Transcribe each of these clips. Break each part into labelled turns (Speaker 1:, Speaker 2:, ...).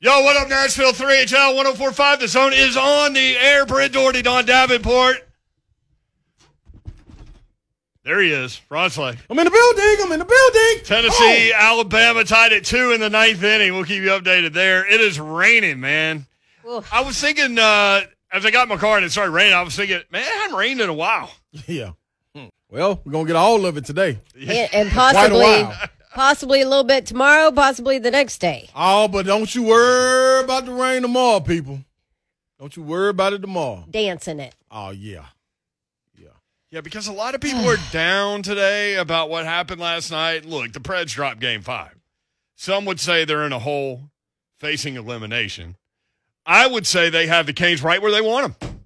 Speaker 1: Yo, what up, Nashville 3HL 1045. The zone is on the air. Brent Doherty, Don Davenport. There he is, Ron Slay.
Speaker 2: I'm in the building. I'm in the building.
Speaker 1: Tennessee, Alabama tied at two in the ninth inning. We'll keep you updated there. It is raining, man.
Speaker 3: Oof.
Speaker 1: I was thinking, uh, as I got in my car and it started raining, I was thinking, man, it hadn't rained in a while.
Speaker 2: Oh, yeah. Well, we're gonna get all of it today.
Speaker 3: And, and
Speaker 2: Quite a
Speaker 3: possibly,
Speaker 2: while.
Speaker 3: Possibly a little bit tomorrow, possibly the next day.
Speaker 2: Oh, but don't you worry about the rain tomorrow, people. Don't you worry about it tomorrow.
Speaker 3: Dancing it.
Speaker 2: Oh yeah. Yeah.
Speaker 1: Yeah, because a lot of people are down today about what happened last night. Look, the Preds dropped game five. Some would say they're in a hole facing elimination. I would say they have the Canes right where they want them.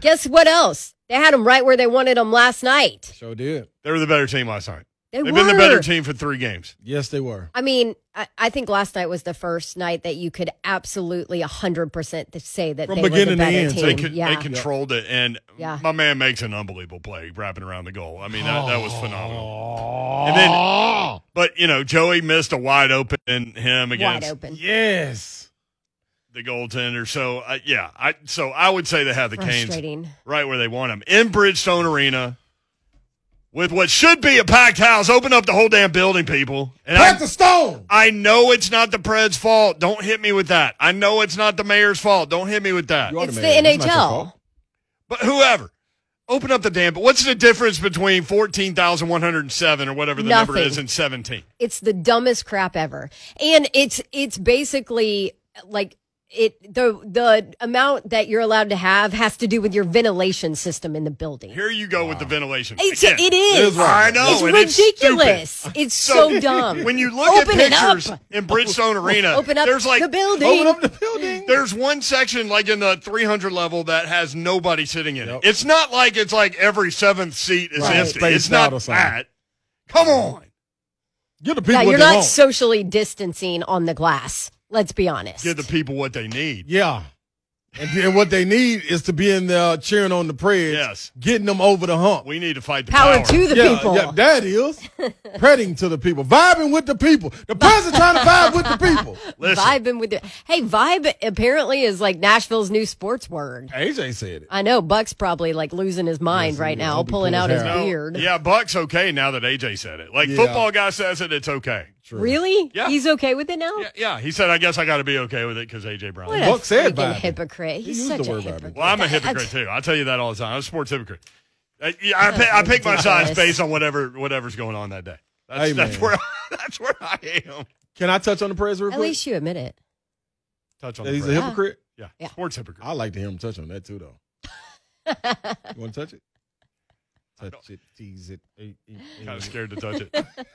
Speaker 3: Guess what else? They had them right where they wanted them last night.
Speaker 2: So did.
Speaker 1: They were the better team last night.
Speaker 3: They
Speaker 1: They've
Speaker 3: were.
Speaker 1: been the better team for three games.
Speaker 2: Yes, they were.
Speaker 3: I mean, I, I think last night was the first night that you could absolutely 100% say that
Speaker 2: From
Speaker 3: they were the
Speaker 2: beginning to
Speaker 3: better
Speaker 2: end.
Speaker 3: team.
Speaker 1: They, con-
Speaker 3: yeah.
Speaker 1: they controlled it, and
Speaker 3: Yeah.
Speaker 1: my man makes an unbelievable play wrapping around the goal. I mean, that, that was phenomenal. And then- But, you know, Joey missed a wide open him against
Speaker 3: Wide open.
Speaker 2: yes.
Speaker 1: the goaltender. So, uh, yeah, I so I would say they have the Canes
Speaker 3: Frustrating.
Speaker 1: right where they want them in Bridgestone Arena with what should be a packed house. Open up the whole damn building, people. And
Speaker 2: Pack
Speaker 1: I,
Speaker 2: the stone.
Speaker 1: I know it's not the Preds' fault. Don't hit me with that. I know it's not the mayor's fault. Don't hit me with that.
Speaker 3: It's the
Speaker 2: man. It's not your
Speaker 3: NHL.
Speaker 2: fault.
Speaker 1: But whoever. Open up the damn. But what's the difference between 14,107 or whatever the number is and 17?
Speaker 3: It's the dumbest crap ever. And it's it's basically like it the the amount that you're allowed to have has to do with your ventilation system in the building.
Speaker 1: Here you go with the ventilation.
Speaker 3: It's,
Speaker 1: Again,
Speaker 3: it is.
Speaker 2: is.
Speaker 1: I know.
Speaker 3: It's
Speaker 1: and
Speaker 3: ridiculous.
Speaker 1: stupid.
Speaker 3: It's, so, dumb.
Speaker 1: When you look
Speaker 3: Open
Speaker 1: at
Speaker 3: it up.
Speaker 1: pictures in Bridgestone Arena,
Speaker 3: Open up
Speaker 1: there's like
Speaker 3: the building.
Speaker 2: Open up the building.
Speaker 1: There's one section like in the 300 level that has nobody sitting in
Speaker 2: Yep.
Speaker 1: it. It's not like it's like every seventh seat is
Speaker 2: Right.
Speaker 1: empty.
Speaker 2: Spaced
Speaker 1: It's not
Speaker 2: out or
Speaker 1: that. Come on.
Speaker 2: Give the people
Speaker 3: yeah, you're not
Speaker 2: want.
Speaker 3: socially distancing on the glass. Let's be honest.
Speaker 1: Give the people what they need.
Speaker 2: yeah. And, and what they need is to be in there cheering on the Preds.
Speaker 1: Yes.
Speaker 2: Getting them over the hump.
Speaker 1: We need to fight the
Speaker 3: Power
Speaker 1: power.
Speaker 3: to the
Speaker 2: yeah,
Speaker 3: people.
Speaker 2: yeah, that is. Pretting to the people. Vibing with the people. The president trying to vibe with the people.
Speaker 1: Listen,
Speaker 3: Vibing with the hey, vibe apparently is like Nashville's new sports word.
Speaker 2: AJ said it.
Speaker 3: I know Buck's probably like losing his mind
Speaker 2: Yes,
Speaker 3: right now, pulling out his
Speaker 2: hair out.
Speaker 3: beard.
Speaker 1: yeah, Buck's okay now that AJ said it. Like
Speaker 2: Yeah.
Speaker 1: football guy says it, it's okay.
Speaker 2: True.
Speaker 3: Really?
Speaker 1: Yeah.
Speaker 3: He's okay with it now?
Speaker 1: Yeah, yeah. He said, I guess I got to be okay with it because AJ Brown.
Speaker 3: What a
Speaker 2: Buck said
Speaker 3: freaking
Speaker 2: vibing.
Speaker 3: hypocrite. He's
Speaker 2: used
Speaker 3: such
Speaker 2: the
Speaker 3: a
Speaker 2: word vibing.
Speaker 3: hypocrite.
Speaker 1: Well, I'm a hypocrite too. I tell you that all the time. I'm a sports hypocrite. Uh, yeah, I, pick, I pick my sides based on whatever whatever's going on that day. That's,
Speaker 2: Hey,
Speaker 1: that's where that's where I am.
Speaker 2: Can I touch on the Preds real
Speaker 3: At
Speaker 2: quick?
Speaker 3: least you admit it.
Speaker 1: Touch on
Speaker 2: That
Speaker 1: the
Speaker 2: he's a
Speaker 1: break.
Speaker 2: hypocrite?
Speaker 1: yeah.
Speaker 3: Yeah.
Speaker 1: sports hypocrite.
Speaker 2: I like to hear him touch on that too, though. you want to touch it? Touch it, tease it.
Speaker 1: kind of scared to touch it.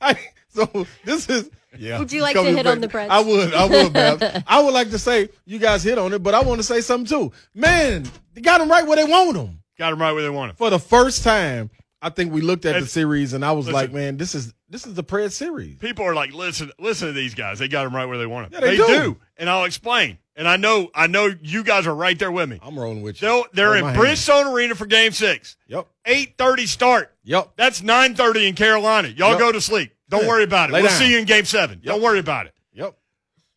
Speaker 2: I, so this is yeah.
Speaker 3: Would you like
Speaker 2: Come
Speaker 3: to
Speaker 2: here,
Speaker 3: hit on the Preds?
Speaker 2: I would, I would, Babs. I would like to say you guys hit on it, but I want to say something too. Man, they got them right where they want them.
Speaker 1: Got them right where they want them.
Speaker 2: For the first time, I think we looked at the series and I was
Speaker 1: listen.
Speaker 2: like, man, this is this is the Preds series.
Speaker 1: People are like, listen, listen to these guys. They got them right where they want them.
Speaker 2: Yeah, they do.
Speaker 1: and I'll explain. And I know, I know you guys are right there with me.
Speaker 2: I'm rolling with you.
Speaker 1: They'll, they're
Speaker 2: Hold
Speaker 1: in. Bridgestone Arena for Game Six.
Speaker 2: Yep,
Speaker 1: Eight thirty start.
Speaker 2: yep.
Speaker 1: That's nine thirty in Carolina. Y'all
Speaker 2: Yep.
Speaker 1: go to sleep. Don't
Speaker 2: Yeah.
Speaker 1: worry about it.
Speaker 2: Lay
Speaker 1: we'll
Speaker 2: down.
Speaker 1: see you in Game Seven. Don't worry about it.
Speaker 2: Yep.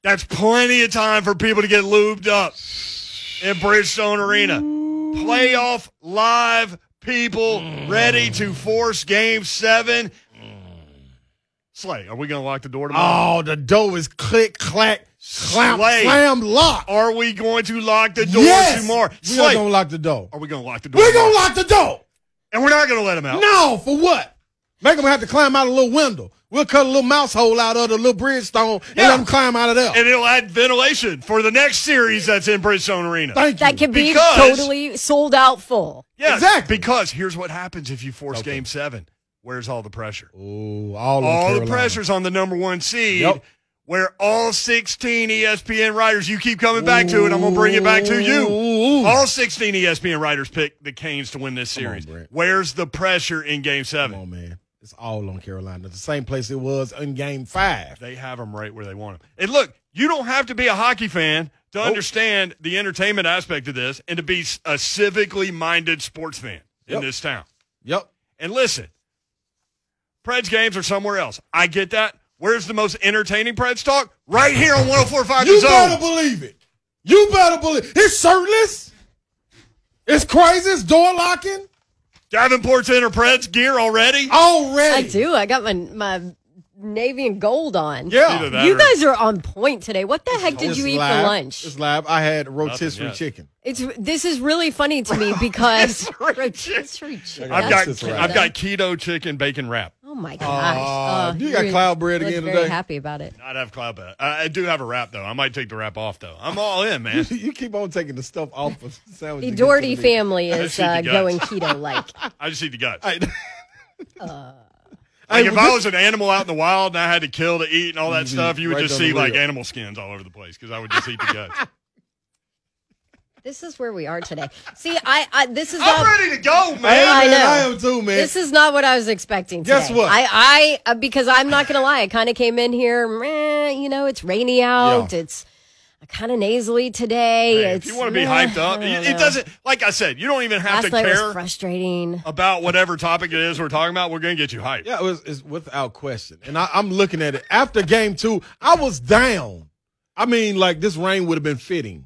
Speaker 1: That's plenty of time for people to get lubed up in Bridgestone Arena. Playoff live people ready to force game seven. Slay, are we going to lock the door tomorrow?
Speaker 2: Oh, the door is click, clack, slam,
Speaker 1: Slay.
Speaker 2: slam, lock.
Speaker 1: Are we going to lock the door
Speaker 2: yes.
Speaker 1: tomorrow?
Speaker 2: We're gonna lock the door.
Speaker 1: are we going to lock the door?
Speaker 2: We're gonna lock the door.
Speaker 1: And we're not going to let them out.
Speaker 2: No, for what? Make them have to climb out a little window. We'll cut a little mouse hole out of the little bridge stone and let them climb out of there.
Speaker 1: And it'll add ventilation for the next series that's in Bridgestone Arena.
Speaker 2: Thank you.
Speaker 3: That could be
Speaker 1: Because-
Speaker 3: totally sold out full.
Speaker 1: Yeah,
Speaker 2: Exactly.
Speaker 1: Because here's what happens if you force
Speaker 2: Okay.
Speaker 1: game seven. Where's all the pressure?
Speaker 2: Ooh, all,
Speaker 1: all the pressure's on the number one seed.
Speaker 2: Yep.
Speaker 1: Where all 16 ESPN writers, you keep coming back to it. I'm going to bring it back to you. All 16 ESPN writers pick the Canes to win this
Speaker 2: Come on,
Speaker 1: series. Where's the pressure in game
Speaker 2: Come
Speaker 1: seven?
Speaker 2: on, man. It's all on Carolina. It's the same place it was in game five.
Speaker 1: They have them right where they want them. And look, you don't have to be a hockey fan to oh. understand the entertainment aspect of this and to be a civically minded sports fan in
Speaker 2: Yep.
Speaker 1: this town.
Speaker 2: Yep.
Speaker 1: And listen, Preds games are somewhere else. I get that. Where's the most entertaining Preds talk? Right here on 104.5
Speaker 2: You
Speaker 1: The
Speaker 2: better
Speaker 1: Zone.
Speaker 2: believe it. You better believe it. it's shirtless. It's crazy. It's door locking
Speaker 1: Davenport's in her Preds gear already.
Speaker 2: already.
Speaker 3: I do. I got my my navy and gold on.
Speaker 2: Yeah.
Speaker 3: You guys are on point today. What the heck did
Speaker 2: It's
Speaker 3: you eat
Speaker 2: live.
Speaker 3: for lunch?
Speaker 2: It's live. I had rotisserie
Speaker 1: yet.
Speaker 2: chicken.
Speaker 3: It's this is really funny to me because rotisserie chicken.
Speaker 1: I've got
Speaker 2: That's right.
Speaker 1: I've got keto chicken bacon wrap.
Speaker 3: Oh my gosh!
Speaker 2: Aw,
Speaker 3: Oh,
Speaker 2: you got cloud bread again
Speaker 3: very
Speaker 2: today?
Speaker 3: Happy about it.
Speaker 1: I'd have cloud bread. I, I do have a wrap though. I might take the wrap off though. I'm all in, man.
Speaker 2: you keep on taking the stuff off of the sandwich.
Speaker 3: The
Speaker 2: to
Speaker 3: Doherty family is
Speaker 1: see
Speaker 3: uh, going keto like.
Speaker 1: I just eat the guts.
Speaker 2: Hey,
Speaker 1: Like
Speaker 2: Hey,
Speaker 1: if I was an animal out in the wild and I had to kill to eat and all that stuff, you would
Speaker 2: Right
Speaker 1: just see like animal skins all over the place because I would just eat the guts.
Speaker 3: This is where we are today. See, I, I this is
Speaker 1: I'm
Speaker 3: not.
Speaker 1: ready to go, man.
Speaker 3: I
Speaker 2: man,
Speaker 3: know.
Speaker 2: I am too, man.
Speaker 3: This is not what I was expecting. Today.
Speaker 2: Guess what?
Speaker 3: I, I, uh, because I'm not gonna lie, I kind of came in here. Meh, you know, it's rainy out.
Speaker 2: Yeah.
Speaker 3: It's kind of nasally today.
Speaker 1: Hey,
Speaker 3: it's,
Speaker 1: if you want to be hyped up, it,
Speaker 3: don't
Speaker 1: it
Speaker 3: know.
Speaker 1: doesn't. Like I said, you don't even have
Speaker 3: Last
Speaker 1: to
Speaker 3: night was
Speaker 1: care
Speaker 3: frustrating.
Speaker 1: about whatever topic it is we're talking about. We're gonna get you hyped.
Speaker 2: Yeah, it was it's without question. And I, I'm looking at it after game two. I was down. I mean, like this rain would have been fitting.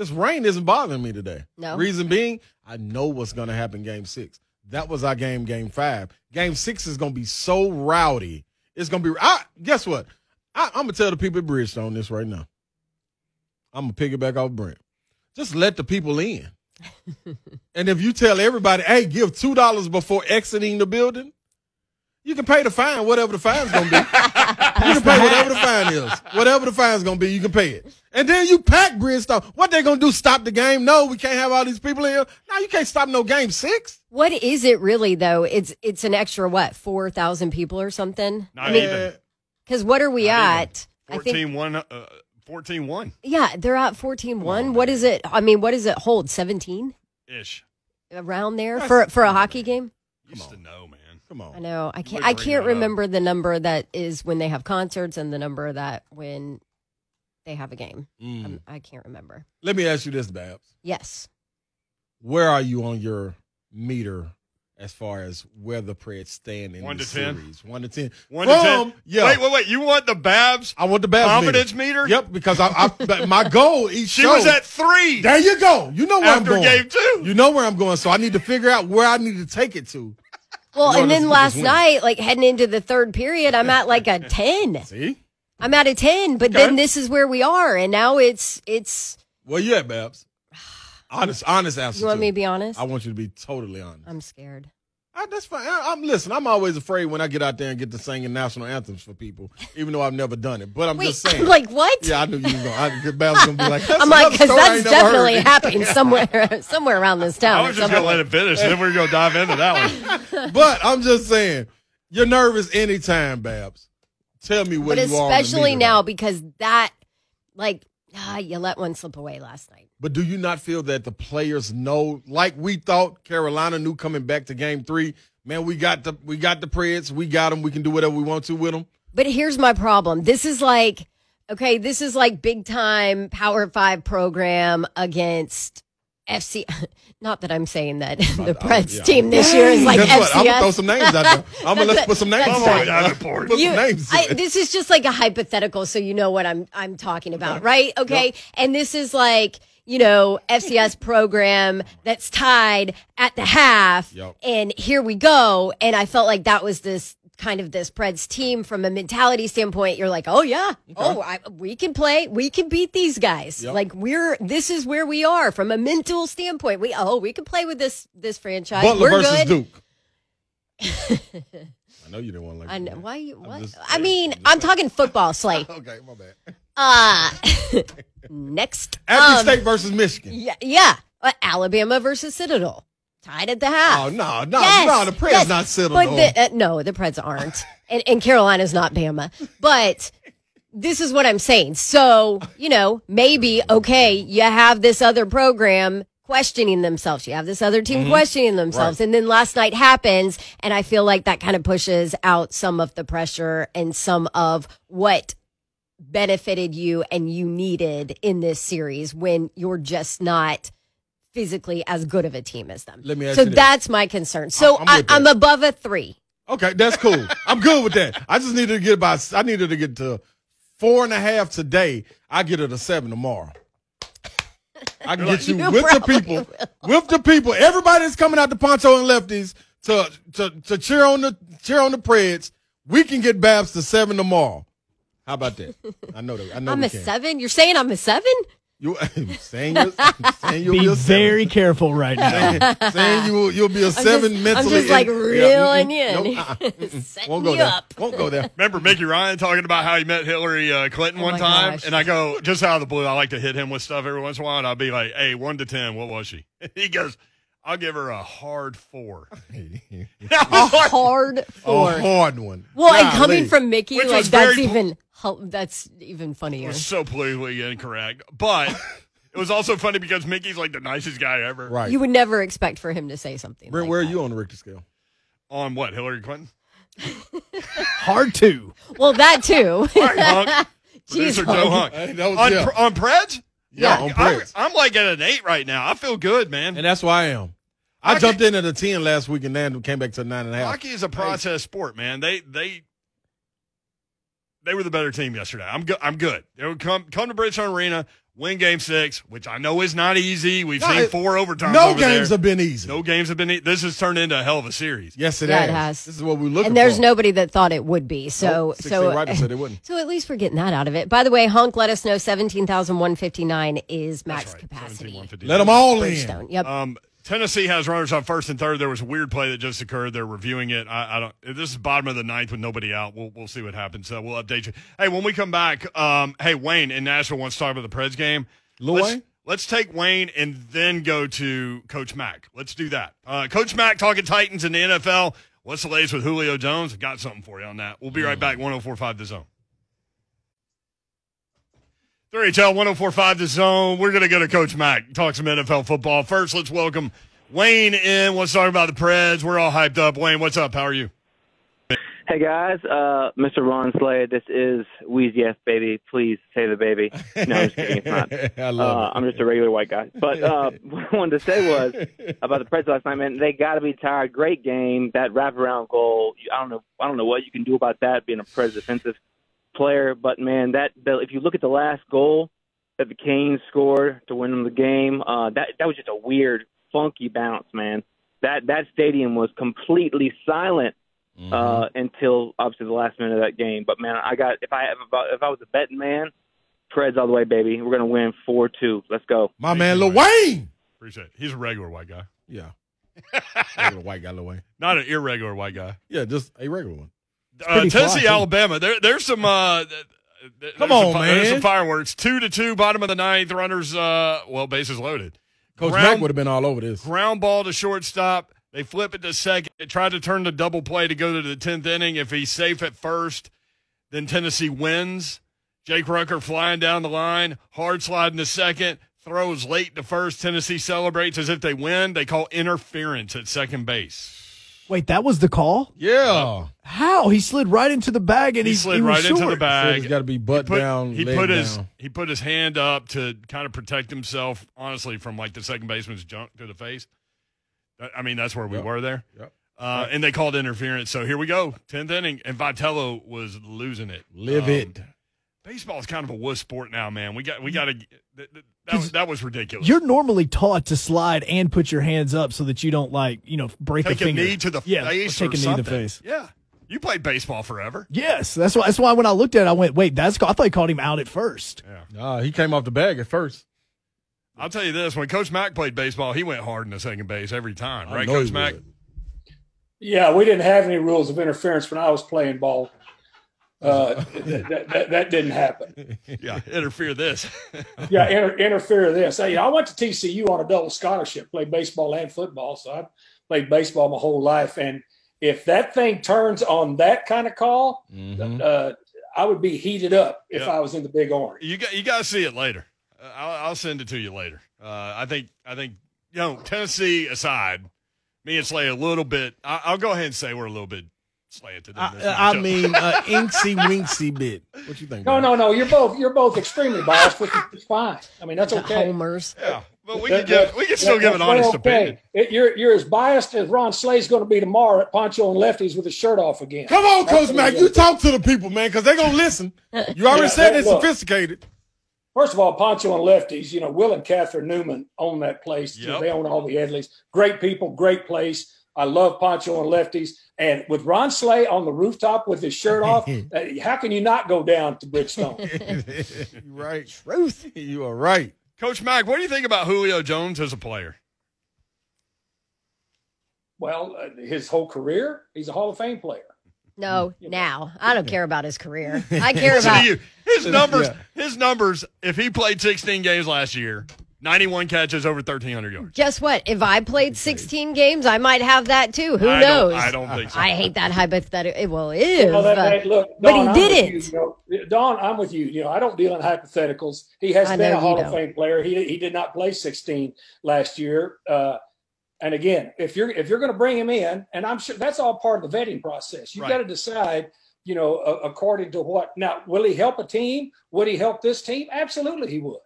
Speaker 2: This rain isn't bothering me today.
Speaker 3: No.
Speaker 2: Reason being, I know what's going to happen game six. That was our game, game five. Game six is going to be so rowdy. It's going to be. I guess what? I, I'm gonna tell the people at Bridgestone this right now. I'm gonna piggyback off Brent. Just let the people in. and if you tell everybody, hey, give two dollars before exiting the building, you can pay the fine, whatever the fine's gonna be. you can pay whatever the fine is. Whatever the fine's gonna be, you can pay it. And then you pack Bridgestone. What they gonna do? Stop the game? No, we can't have all these people in here. No, you can't stop no game six.
Speaker 3: What is it really though? It's it's an extra what four thousand people or something.
Speaker 1: Not
Speaker 3: I mean,
Speaker 1: even.
Speaker 3: because what are we
Speaker 1: Not even.
Speaker 3: at? I think
Speaker 1: 1. Uh, 14 1
Speaker 3: yeah, they're at fourteen one. What is it? I mean, what does it hold? Seventeen
Speaker 1: ish.
Speaker 3: around there for for a hockey game.
Speaker 1: Used to know, man.
Speaker 2: Come on.
Speaker 3: I know. I can't. I can't
Speaker 1: it up.
Speaker 3: remember the number that is when they have concerts and the number that when they have a game.
Speaker 2: Mm.
Speaker 3: Um, I can't remember.
Speaker 2: Let me ask you this, Babs.
Speaker 3: Yes.
Speaker 2: Where are you on your meter as far as where the Preds stand in
Speaker 1: One
Speaker 2: the
Speaker 1: to 10?
Speaker 2: series? One to ten.
Speaker 1: 1 to 10.
Speaker 2: Yeah.
Speaker 1: Wait, wait, wait. You want the Babs
Speaker 2: I want the Babs
Speaker 1: confidence
Speaker 2: meter.
Speaker 1: meter?
Speaker 2: Yep, because I, I my goal each
Speaker 1: She
Speaker 2: show.
Speaker 1: was at three
Speaker 2: There you go. You know where
Speaker 1: after
Speaker 2: I'm going.
Speaker 1: After game two.
Speaker 2: You know where I'm going. So I need to figure out where I need to take it to.
Speaker 3: Well, and then last night, like heading into the third period, I'm at like a ten.
Speaker 2: See?
Speaker 3: I'm at a ten, but
Speaker 1: Okay.
Speaker 3: then this is where we are, and now it's it's.
Speaker 2: Where you at, Babs? Honest, honest answer.
Speaker 3: You want
Speaker 2: too.
Speaker 3: me to be honest?
Speaker 2: I want you to be totally honest.
Speaker 3: I'm scared.
Speaker 2: Ah, that's fine. I, I'm listen. I'm always afraid when I get out there and get to singing national anthems for people, even though I've never done it. But I'm
Speaker 3: Wait,
Speaker 2: just saying.
Speaker 3: like what?
Speaker 2: yeah, I knew you was gonna. I, Babs gonna be like. That's
Speaker 3: I'm like, because that's definitely happening somewhere, somewhere around this town.
Speaker 1: I was just going to let it finish, and then we are going to dive into that one.
Speaker 2: But I'm just saying, you're nervous anytime, Babs. Tell me what
Speaker 3: but
Speaker 2: you are. on the
Speaker 3: especially now because that, like, ah, you let one slip away last night.
Speaker 2: But do you not feel that the players know, like we thought Carolina knew coming back to Game Three? Man, we got the we got the Preds, we got them. We can do whatever we want to with them.
Speaker 3: But here's my problem. This is like, okay, this is like big time Power Five program against FC. Not that I'm saying that the Preds
Speaker 2: yeah.
Speaker 3: team this year is like
Speaker 2: Guess what? I'm gonna throw some names out there. I'm gonna let's
Speaker 3: That's
Speaker 2: put some names.
Speaker 3: that's
Speaker 2: out
Speaker 1: right.
Speaker 2: there.
Speaker 1: Davenport.
Speaker 2: Put
Speaker 3: You-
Speaker 2: some names.
Speaker 3: I,
Speaker 2: in.
Speaker 3: this is just like a hypothetical, so you know what I'm I'm talking about, right? Okay,
Speaker 2: Yep.
Speaker 3: and this is like you know FCS program that's tied at the half,
Speaker 2: Yep.
Speaker 3: and here we go. And I felt like that was this kind of this Preds team from a mentality standpoint. You're like, oh yeah, oh I, we can play, we can beat these guys.
Speaker 2: Yep.
Speaker 3: Like we're this is where we are from a mental standpoint. We oh we can play with this this franchise.
Speaker 2: Butler
Speaker 3: we're
Speaker 2: versus
Speaker 3: good.
Speaker 2: Duke. I know you didn't want to like.
Speaker 3: I know why you what?
Speaker 2: just-
Speaker 3: I mean, I'm talking football, Slay.
Speaker 2: Okay, my bad.
Speaker 3: Uh next.
Speaker 2: Appy
Speaker 3: Um,
Speaker 2: State versus Michigan.
Speaker 3: Yeah, yeah. Uh, Alabama versus Citadel. Tied at the half.
Speaker 2: Oh no, no,
Speaker 3: Yes,
Speaker 2: no! The Preds
Speaker 3: yes.
Speaker 2: not settled.
Speaker 3: But the, uh, no, the Preds aren't, and, and Carolina's not Bama. But this is what I'm saying. So you know, maybe okay, you have this other program questioning themselves. You have this other team questioning themselves,
Speaker 2: Right.
Speaker 3: and then last night happens, and I feel like that kind of pushes out some of the pressure and some of what benefited you and you needed in this series when you're just not physically as good of a team as them.
Speaker 2: Let me ask
Speaker 3: so
Speaker 2: you
Speaker 3: that's my concern. So
Speaker 2: I'm
Speaker 3: I,
Speaker 2: with
Speaker 3: I'm above a three.
Speaker 2: Okay, that's cool. I'm good with that. I just needed to get about. I needed to get to four and a half today. I get it a seven tomorrow. I can get you
Speaker 3: You
Speaker 2: with the people, with the people. Everybody that's coming out to Pancho and Lefty's to to to cheer on the cheer on the Preds. We can get Babs to seven tomorrow. How about that? I know that. I know
Speaker 3: I'm a
Speaker 2: can.
Speaker 3: seven. You're saying I'm a seven?
Speaker 2: You saying you're, saying you'll
Speaker 4: Be
Speaker 2: be a seven.
Speaker 4: very careful right now.
Speaker 2: saying, saying you will, you'll be a seven
Speaker 3: just- I'm
Speaker 2: mentally.
Speaker 3: just, like,
Speaker 2: Yeah,
Speaker 3: reeling in.
Speaker 2: Nope, uh-uh. Won't go there.
Speaker 3: up.
Speaker 2: Won't go there.
Speaker 1: Remember Mickey Ryan talking about how he met Hillary uh, Clinton
Speaker 3: Oh
Speaker 1: one time?
Speaker 3: gosh.
Speaker 1: And I go, just out of the blue, I like to hit him with stuff every once in a while. And I'll be like, hey, one to 10, what was she? He goes, I'll give her a hard four. I was like,
Speaker 3: Hard four.
Speaker 2: A hard one.
Speaker 3: well, and
Speaker 2: Golly.
Speaker 3: coming from Mickey,
Speaker 1: Which
Speaker 3: like that's
Speaker 1: very po-
Speaker 3: even hu- that's even funnier.
Speaker 1: was so politically incorrect. But it was also funny because Mickey's like the nicest guy ever.
Speaker 2: right.
Speaker 3: You would never expect for him to say something.
Speaker 2: Brent,
Speaker 3: like
Speaker 2: where are you on the Richter scale?
Speaker 1: On what, Hillary Clinton?
Speaker 4: Hard to.
Speaker 3: Well, that too.
Speaker 1: All right, Hunk. Producer
Speaker 3: Hunk.
Speaker 1: Joe Hunk.
Speaker 2: Hey, that was-
Speaker 1: on,
Speaker 2: yeah.
Speaker 1: Pr- on Preds?
Speaker 2: Yeah,
Speaker 3: Yeah.
Speaker 2: on
Speaker 1: I'm,
Speaker 2: Preds.
Speaker 1: I'm like at an eight right now. I feel good, man.
Speaker 2: And that's why I am. I
Speaker 1: Hockey-
Speaker 2: jumped in at a 10 last week and then came back to a nine and a half.
Speaker 1: Hockey is a process sport, man. They they they were the better team yesterday. I'm good. I'm good. They would come come to Bridgestone Arena, win Game Six, which I know is not easy. We've
Speaker 2: No,
Speaker 1: seen
Speaker 2: it-
Speaker 1: four overtimes.
Speaker 2: No
Speaker 1: over
Speaker 2: games
Speaker 1: there.
Speaker 2: have been easy.
Speaker 1: no games have been. e- This has turned into a hell of a series.
Speaker 2: Yes, it,
Speaker 3: Yeah,
Speaker 2: has.
Speaker 3: it has.
Speaker 2: This is what we're looking
Speaker 3: and there's
Speaker 2: for.
Speaker 3: nobody that thought it would be. So,
Speaker 2: Nope. 16
Speaker 3: so,
Speaker 2: writers said it wouldn't.
Speaker 3: so at least we're getting that out of it. By the way, Hunk let us know seventeen thousand one fifty nine is max
Speaker 1: right.
Speaker 3: capacity.
Speaker 2: Let them all in.
Speaker 3: Yep.
Speaker 1: Um, Tennessee has runners on first and third. There was a weird play that just occurred. They're reviewing it. I, I don't. This is bottom of the ninth with nobody out. We'll we'll see what happens. So we'll update you. Hey, when we come back, um, hey Wayne in Nashville wants to talk about the Preds game.
Speaker 2: Lil
Speaker 1: let's,
Speaker 2: Wayne?
Speaker 1: Let's take Wayne and then go to Coach Mack. Let's do that. Uh, Coach Mack talking Titans in the NFL. What's the latest with Julio Jones? I've got something for you on that. We'll be right back. 1045 The Zone. 3HL 1045 The Zone. We're going to go to Coach Mack, talk some NFL football. First, let's welcome Wayne in. Let's talk about the Preds. We're all hyped up. Wayne, what's up? How are you?
Speaker 5: Hey guys, uh, Mr. Ron Slade, this is Wheezy F baby. Please say the baby. No, I'm just kidding. It's not.
Speaker 2: I love
Speaker 5: Uh,
Speaker 2: it.
Speaker 5: I'm just a regular white guy. But uh, what I wanted to say was about the Preds last night, man. They got to be tired. Great game. That wraparound goal. I don't know. I don't know what you can do about that being a Preds defensive player. But man, that the, if you look at the last goal that the Canes scored to win them the game, uh, that that was just a weird, funky bounce, man. That that stadium was completely silent uh, until obviously the last minute of that game. But man, I got if I if I, if I was a betting man, Preds all the way, baby. We're gonna win four two. Let's go.
Speaker 2: My man, Lil Wayne.
Speaker 1: Appreciate it. He's a regular white guy,
Speaker 2: Yeah. regular white guy, Lil Wayne.
Speaker 1: not an irregular white guy.
Speaker 2: Yeah, just a regular one.
Speaker 1: Uh,
Speaker 4: pretty fly,
Speaker 1: Tennessee. Alabama. There, there's some. Uh, th- th-
Speaker 2: Come on,
Speaker 1: some, fi- There's some fireworks. Two to two, bottom of the ninth. Runners, uh, well, bases loaded.
Speaker 2: Coach
Speaker 1: Ground-
Speaker 2: Mack would have been all over this.
Speaker 1: Ground ball to shortstop. They flip it to second. They tried to turn the double play to go to the tenth inning. If he's safe at first, then Tennessee wins. Jake Rucker flying down the line, hard sliding to second, throws late to first. Tennessee celebrates as if they win. They call interference at second base.
Speaker 4: Wait, that was the call?
Speaker 2: Yeah.
Speaker 4: How? He slid right into the bag and
Speaker 1: He
Speaker 4: he,
Speaker 1: slid
Speaker 4: he was
Speaker 1: right into the
Speaker 4: short.
Speaker 1: bag.
Speaker 2: He's got to be butt
Speaker 1: put,
Speaker 2: down.
Speaker 1: he
Speaker 2: leg
Speaker 1: put his
Speaker 2: down.
Speaker 1: he put his hand up to kind of protect himself, honestly, from like the second baseman's junk to the face. I mean, that's where we
Speaker 2: Yep.
Speaker 1: were there.
Speaker 2: Yep.
Speaker 1: Uh, and they called interference. So here we go, tenth inning, and Vitello was losing it.
Speaker 2: livid.
Speaker 1: Um. Baseball is kind of a wuss sport now, man. We got we got to. That, that, that, was, that was ridiculous.
Speaker 4: You're normally taught to slide and put your hands up so that you don't like, you know, break
Speaker 1: take
Speaker 4: a
Speaker 1: a
Speaker 4: finger.
Speaker 1: knee to the
Speaker 4: yeah, or
Speaker 1: face
Speaker 4: take
Speaker 1: or
Speaker 4: a knee
Speaker 1: something.
Speaker 4: to the face.
Speaker 1: Yeah, you played baseball forever.
Speaker 4: Yes, that's why. That's why when I looked at it, I went, "Wait, that's." Called, I thought he called him out at first.
Speaker 2: Nah, he came off the bag at first.
Speaker 1: I'll tell you this: when Coach Mack played baseball, he went hard in the second base every time,
Speaker 2: I
Speaker 1: right,
Speaker 2: know
Speaker 1: Coach Mack?
Speaker 2: would.
Speaker 6: Yeah, we didn't have any rules of interference when I was playing ball. Uh, that, that, that didn't happen.
Speaker 1: Yeah, interfere this.
Speaker 6: Yeah, inter, interfere this. Hey, I went to TCU on a double scholarship, played baseball and football, so I played baseball my whole life. And if that thing turns on that kind of call,
Speaker 2: Mhm.
Speaker 6: uh, I would be heated up if
Speaker 1: Yeah.
Speaker 6: I was in the Big Orange.
Speaker 1: You got you got to see it later. Uh, I'll, I'll send it to you later. Uh, I think I think you know Tennessee aside, me and Slay a little bit. I, I'll go ahead and say we're a little bit slanted. in this
Speaker 2: I, I
Speaker 1: matchup.
Speaker 2: mean, uh, inksy winksy bit. What you think?
Speaker 6: No,
Speaker 2: man?
Speaker 6: no, no. You're both you're both extremely biased, which is fine. I mean, that's okay.
Speaker 3: Homers.
Speaker 1: yeah, But we can give we can still give an honest opinion.
Speaker 6: It, you're you're as biased as Ron Slay's going to be tomorrow at Pancho and Lefty's with his shirt off again.
Speaker 2: Come on,
Speaker 6: That's
Speaker 2: Coach Mac. You talk to the people, man, because they're gonna listen. You already
Speaker 6: Yeah,
Speaker 2: said
Speaker 6: hey,
Speaker 2: they're
Speaker 6: look.
Speaker 2: sophisticated.
Speaker 6: First of all, Pancho and Lefty's, you know, Will and Catherine Newman own that place.
Speaker 1: Yep.
Speaker 6: They own all the Edleys. Great people, great place. I love Pancho and Lefty's. And with Ron Slay on the rooftop with his shirt off, uh, how can you not go down to Bridgestone?
Speaker 2: Right.
Speaker 3: Truth.
Speaker 2: You are right.
Speaker 1: Coach Mack, what do you think about Julio Jones as a player?
Speaker 6: well, uh, his whole career, he's a Hall of Fame player.
Speaker 3: No, now I don't care about his career. I care about
Speaker 1: you. His numbers,
Speaker 2: Yeah.
Speaker 1: his numbers. If he played 16 games last year, 91 catches, over 1,300 yards.
Speaker 3: Guess what? If I played 16 games, I might have that too. Who
Speaker 1: I
Speaker 3: knows?
Speaker 1: Don't, I don't think so.
Speaker 3: I hate that hypothetical. Well, if,
Speaker 6: Well, that, that- look,
Speaker 3: but he
Speaker 6: I'm
Speaker 3: didn't.
Speaker 6: You, you know, Don, I'm with you. You know, I don't deal in hypotheticals. He has
Speaker 3: I
Speaker 6: been a Hall of. Fame player. He he did not play 16 last year. Uh, and again, if you're if you're going to bring him in, and I'm sure that's all part of the vetting process. You've
Speaker 1: Right.
Speaker 6: got to decide. You know, uh, according to what now, will he help a team? Would he help this team? Absolutely, he would.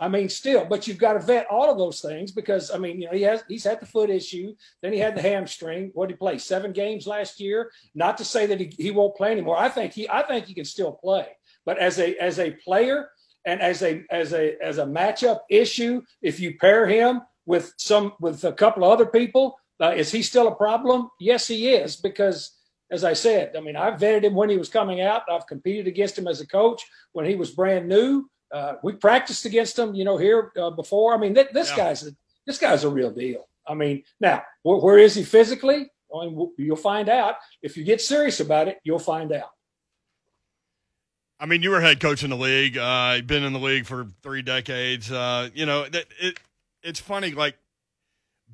Speaker 6: I mean, still, but you've got to vet all of those things because I mean, you know, he has he's had the foot issue, then he had the hamstring. What did he play? Seven games last year. Not to say that he, he won't play anymore. I think he I think he can still play. But as a as a player and as a as a as a matchup issue, if you pair him with some with a couple of other people, uh, is he still a problem? Yes, he is because. As I said, I mean, I vetted him when he was coming out. I've competed against him as a coach when he was brand new. Uh, we practiced against him, you know, here uh, before. I mean, th- this
Speaker 1: Yeah.
Speaker 6: guy's a, this guy's a real deal. I mean, now wh- where is he physically? I mean, w- you'll find out if you get serious about it. You'll find out.
Speaker 1: I mean, you were head coach in the league. Uh, you've been in the league for three decades. Uh, you know, that it. It's funny, like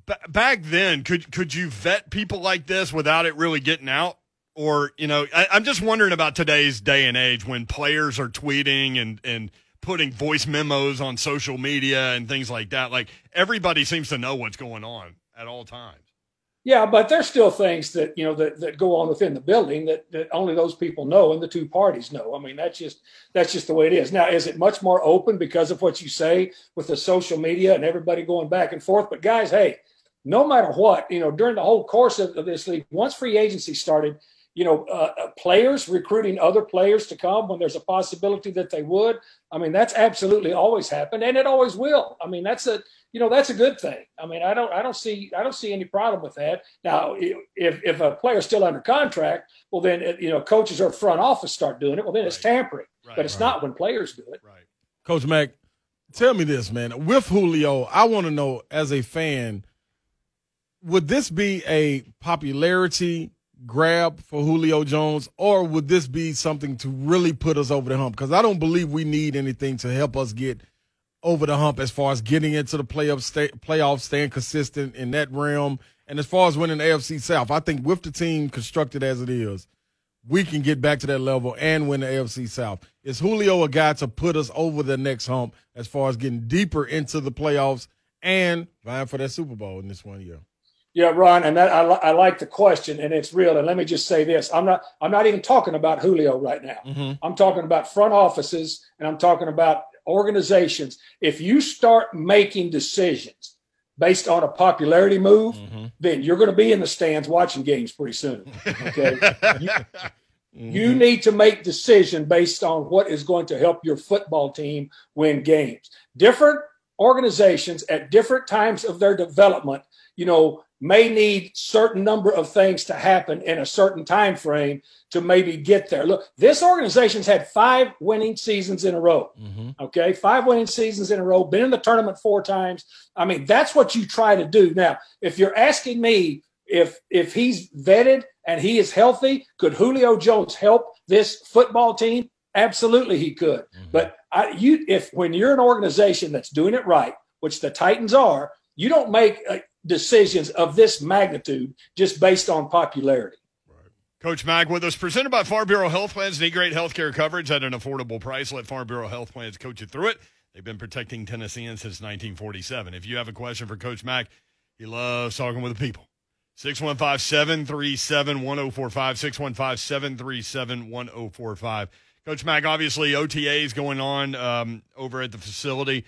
Speaker 1: ba- back then, could could you vet people like this without it really getting out? Or you know, I, I'm just wondering about today's day and age when players are tweeting and and putting voice memos on social media and things like that. Like everybody seems to know what's going on at all times.
Speaker 6: Yeah, but there's still things that you know that, that go on within the building that, that only those people know and the two parties know. I mean, that's just that's just the way it is. Now, is it much more open because of what you say with the social media and everybody going back and forth? But guys, hey, no matter what, you know, during the whole course of, of this league, once free agency started, you know, uh, uh, players recruiting other players to come when there's a possibility that they would. I mean, that's absolutely always happened, and it always will. I mean, that's a you know that's a good thing. I mean, I don't I don't see I don't see any problem with that. Now, if if a player's still under contract, well then uh, you know coaches or front office start doing it. Well then it's tampering,
Speaker 1: Right,
Speaker 6: but it's
Speaker 2: right.
Speaker 6: not when players do it.
Speaker 1: Right.
Speaker 2: Coach Mac, tell me this, man. With Julio, I want to know as a fan, would this be a popularity grab for Julio Jones, or would this be something to really put us over the hump? Because I don't believe we need anything to help us get over the hump as far as getting into the playoff stay, playoffs, staying consistent in that realm, and as far as winning the AFC South. I think with the team constructed as it is, we can get back to that level and win the AFC South. Is Julio a guy to put us over the next hump as far as getting deeper into the playoffs and vying for that Super Bowl in this one year?
Speaker 6: Yeah, Ron, and that I, li- I like the question, and it's real. And let me just say this: I'm not I'm not even talking about Julio right now.
Speaker 2: Mm-hmm.
Speaker 6: I'm talking about front offices, and I'm talking about organizations. If you start making decisions based on a popularity move,
Speaker 2: Mm-hmm.
Speaker 6: then you're going to be in the stands watching games pretty soon. Okay, you,
Speaker 2: Mm-hmm.
Speaker 6: you need to make decision based on what is going to help your football team win games. Different organizations at different times of their development, you know, may need certain number of things to happen in a certain time frame to maybe get there. Look, this organization's had five winning seasons in a row.
Speaker 2: Mm-hmm.
Speaker 6: Okay, five winning seasons in a row, been in the tournament four times. I mean, that's what you try to do. Now, if you're asking me if if he's vetted and he is healthy, could Julio Jones help this football team? Absolutely, he could. But I, you, if when you're an organization that's doing it right, which the Titans are, you don't make uh, decisions of this magnitude just based on popularity.
Speaker 1: Coach Mack with us, presented by Farm Bureau Health Plans. Need great health care coverage at an affordable price. Let Farm Bureau Health Plans coach you through it. They've been protecting Tennesseans since 1947. If you have a question for Coach Mack, he loves talking with the people. 615 737 1045. 615 737 1045. Coach Mack, obviously, OTA is going on um, over at the facility.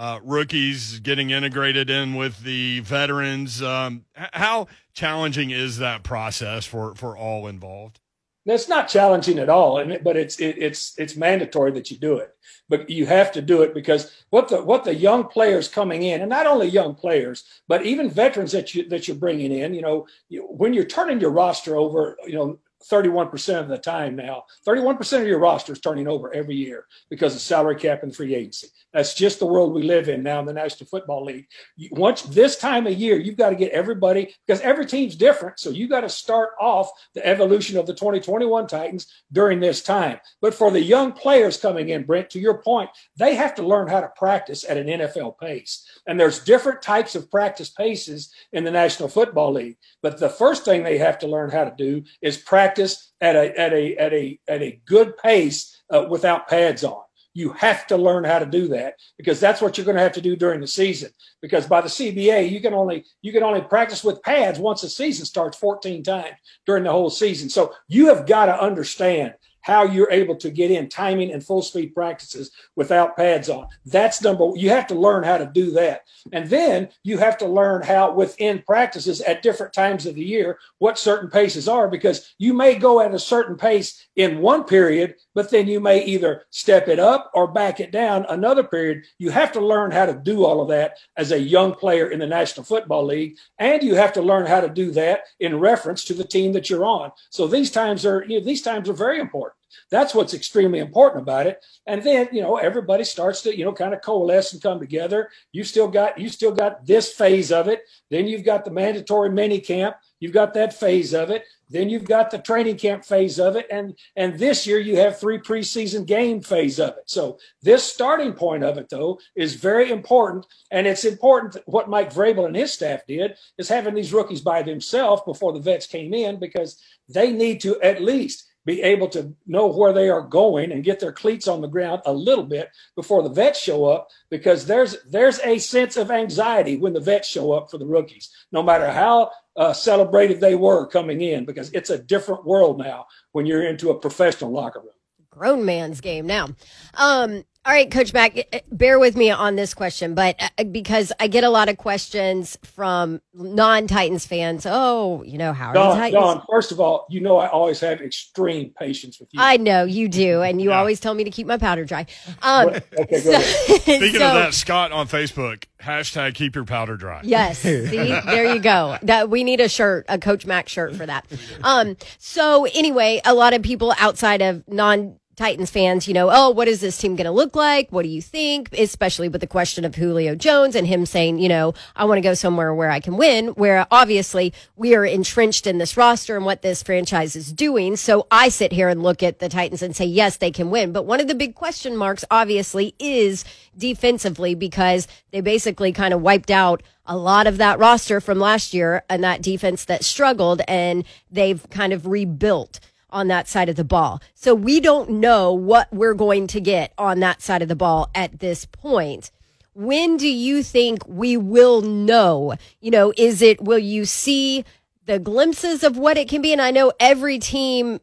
Speaker 1: Uh, rookies getting integrated in with the veterans. Um, how challenging is that process for, for all involved?
Speaker 6: That's not challenging at all, but it's it, it's it's mandatory that you do it. But you have to do it because what the what the young players coming in, and not only young players, but even veterans that you that you're bringing in. You know, when you're turning your roster over, you know, 31% of the time now. 31% of your roster is turning over every year because of salary cap and free agency. That's just the world we live in now in the National Football League. Once this time of year, you've got to get everybody because every team's different. So you got to start off the evolution of the 2021 Titans during this time. But for the young players coming in, Brent, to your point, they have to learn how to practice at an NFL pace. And there's different types of practice paces in the National Football League. But the first thing they have to learn how to do is practice at a at a at a at a good pace uh, without pads on. You have to learn how to do that because that's what you're going to have to do during the season. Because by the CBA, you can only you can only practice with pads once the season starts 14 times during the whole season. So you have got to understand how you're able to get in timing and full speed practices without pads on. That's number one. you have to learn how to do that. And then you have to learn how within practices at different times of the year what certain paces are because you may go at a certain pace in one period, but then you may either step it up or back it down another period. You have to learn how to do all of that as a young player in the National Football League and you have to learn how to do that in reference to the team that you're on. So these times are you know, these times are very important. That's what's extremely important about it. And then, you know, everybody starts to, you know, kind of coalesce and come together. You still got, you still got this phase of it. Then you've got the mandatory mini camp. You've got that phase of it. Then you've got the training camp phase of it. And, and this year you have three preseason game phase of it. So this starting point of it though is very important. And it's important what Mike Vrabel and his staff did is having these rookies by themselves before the vets came in because they need to at least be able to know where they are going and get their cleats on the ground a little bit before the vets show up because there's there's a sense of anxiety when the vets show up for the rookies no matter how uh, celebrated they were coming in because it's a different world now when you're into a professional locker room.
Speaker 3: Grown man's game now. Um all right, Coach Mack, eh, eh, bear with me on this question, but uh, because I get a lot of questions from non Titans fans. Oh, you know, how are
Speaker 6: Don,
Speaker 3: Titans?
Speaker 6: Don, first of all, you know I always have extreme patience with you.
Speaker 3: I know you do, and you yeah. always tell me to keep my powder dry. Um,
Speaker 6: okay, so,
Speaker 1: Speaking so, of that, Scott on Facebook, hashtag keep your powder dry.
Speaker 3: Yes, see, there you go. That we need a shirt, a Coach Mack shirt for that. Um, so anyway, a lot of people outside of non Titans fans, you know, oh, what is this team going to look like? What do you think? Especially with the question of Julio Jones and him saying, you know, I want to go somewhere where I can win, where obviously we are entrenched in this roster and what this franchise is doing. So I sit here and look at the Titans and say, yes, they can win. But one of the big question marks, obviously, is defensively because they basically kind of wiped out a lot of that roster from last year and that defense that struggled and they've kind of rebuilt on that side of the ball. So we don't know what we're going to get on that side of the ball at this point. When do you think we will know? You know, is it, will you see the glimpses of what it can be? And I know every team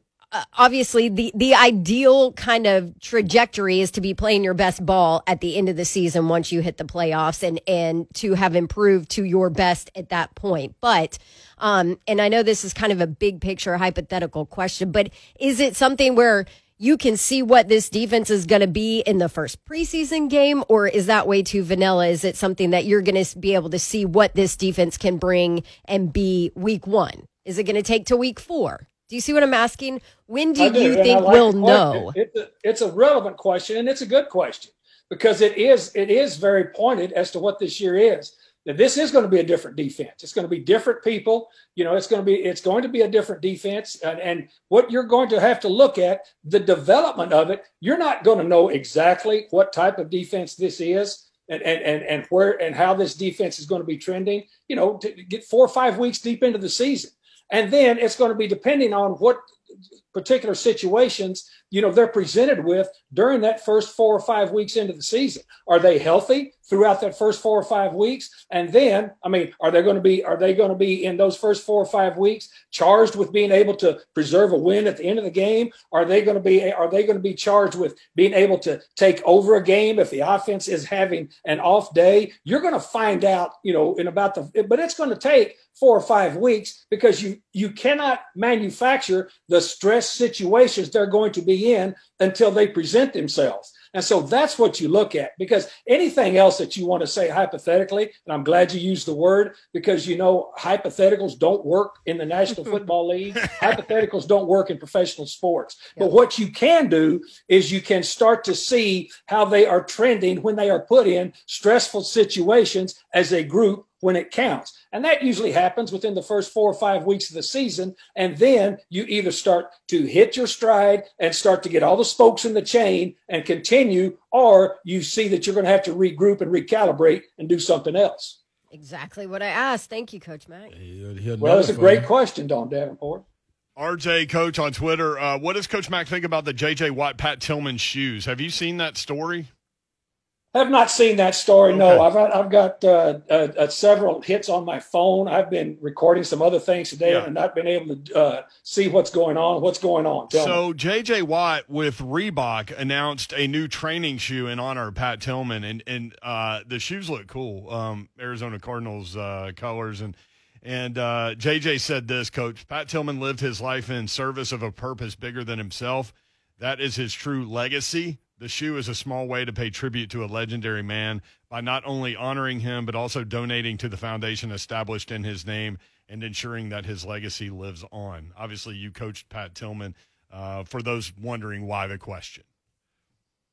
Speaker 3: obviously the the ideal kind of trajectory is to be playing your best ball at the end of the season once you hit the playoffs and and to have improved to your best at that point. But um and I know this is kind of a big picture hypothetical question but is it something where you can see what this defense is going to be in the first preseason game or is that way too vanilla? Is it something that you're going to be able to see what this defense can bring and be week 1 is it going to take to week 4 do you see what I'm asking? When do, do you think like we'll know?
Speaker 6: It's a, it's a relevant question and it's a good question because it is it is very pointed as to what this year is. That this is going to be a different defense. It's going to be different people. You know, it's going to be it's going to be a different defense. And, and what you're going to have to look at the development of it. You're not going to know exactly what type of defense this is and, and, and, and where and how this defense is going to be trending, you know, to get four or five weeks deep into the season. And then it's going to be depending on what particular situations, you know, they're presented with during that first four or five weeks into the season. Are they healthy throughout that first four or five weeks? And then, I mean, are they going to be are they going to be in those first four or five weeks charged with being able to preserve a win at the end of the game? Are they going to be are they going to be charged with being able to take over a game if the offense is having an off day? You're going to find out, you know, in about the but it's going to take four or five weeks because you you cannot manufacture the stress situations they're going to be in until they present themselves. And so that's what you look at because anything else that you want to say hypothetically, and I'm glad you used the word because you know hypotheticals don't work in the National mm-hmm. Football League. hypotheticals don't work in professional sports. Yeah. But what you can do is you can start to see how they are trending when they are put in stressful situations as a group when it counts. And that usually happens within the first four or five weeks of the season. And then you either start to hit your stride and start to get all the spokes in the chain and continue, or you see that you're going to have to regroup and recalibrate and do something else.
Speaker 3: Exactly what I asked. Thank you, Coach Mack.
Speaker 6: well, it's a great question, Don Davenport.
Speaker 1: RJ Coach on Twitter. Uh, what does Coach Mack think about the JJ Watt Pat Tillman shoes? Have you seen that story?
Speaker 6: Have not seen that story. Okay. No, I've I've got uh, uh, uh, several hits on my phone. I've been recording some other things today yeah. and not been able to uh, see what's going on. What's going on?
Speaker 1: Tell so J.J. Watt with Reebok announced a new training shoe in honor of Pat Tillman, and and uh, the shoes look cool. Um, Arizona Cardinals uh, colors and. And JJ said this, Coach Pat Tillman lived his life in service of a purpose bigger than himself. That is his true legacy. The shoe is a small way to pay tribute to a legendary man by not only honoring him, but also donating to the foundation established in his name and ensuring that his legacy lives on. Obviously, you coached Pat Tillman. Uh, for those wondering why the question.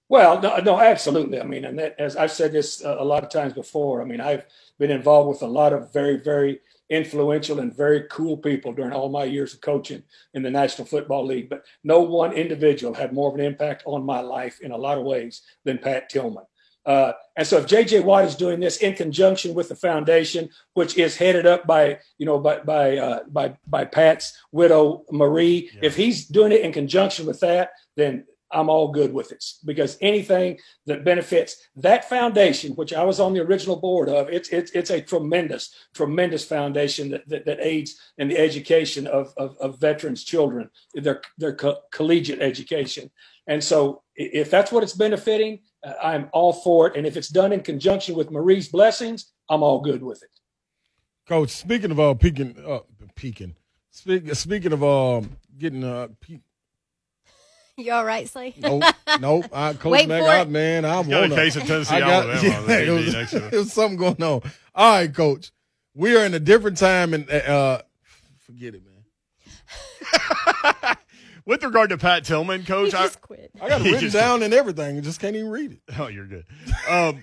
Speaker 6: Well, no, no, absolutely. I mean, and that, as I've said this a lot of times before, I mean, I've been involved with a lot of very, very influential and very cool people during all my years of coaching in the National Football League. But no one individual had more of an impact on my life in a lot of ways than Pat Tillman. Uh, and so if JJ Watt is doing this in conjunction with the foundation, which is headed up by, you know, by, by, uh, by, by Pat's widow, Marie, yeah. if he's doing it in conjunction with that, then I'm all good with it because anything that benefits that foundation, which I was on the original board of, it's it's, it's a tremendous, tremendous foundation that, that, that aids in the education of, of, of, veterans' children, their their co- collegiate education. And so, if that's what it's benefiting, uh, I'm all for it. And if it's done in conjunction with Marie's blessings, I'm all good with it.
Speaker 2: Coach, speaking of uh, peaking, uh, peaking. Speak, speaking of uh, getting uh, pe-
Speaker 3: you all right, Slay?
Speaker 2: Nope, nope. I coach back out, man. I
Speaker 1: want a case of Tennessee I got, Alabama. Yeah,
Speaker 2: it, was, it was something going on. All right, coach. We are in a different time, and uh, forget it, man.
Speaker 1: With regard to Pat Tillman, coach,
Speaker 3: he just I, quit.
Speaker 2: I got it written down and everything. Just can't even read it.
Speaker 1: Oh, you're good. Um,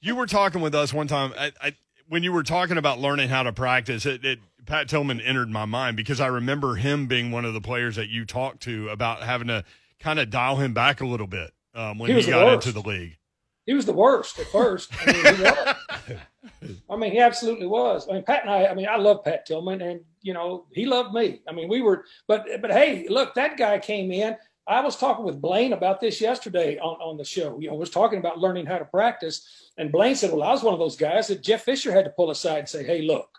Speaker 1: you were talking with us one time. I, I, when you were talking about learning how to practice, it, it Pat Tillman entered my mind because I remember him being one of the players that you talked to about having to kind of dial him back a little bit um, when he, he got into the league.
Speaker 6: He was the worst at first. I mean, he, I mean, he absolutely was. I mean, Pat and I. I mean, I love Pat Tillman, and you know, he loved me. I mean, we were, but but hey, look, that guy came in. I was talking with Blaine about this yesterday on, on the show. You know, I was talking about learning how to practice, and Blaine said, "Well, I was one of those guys that Jeff Fisher had to pull aside and say, "Hey, look,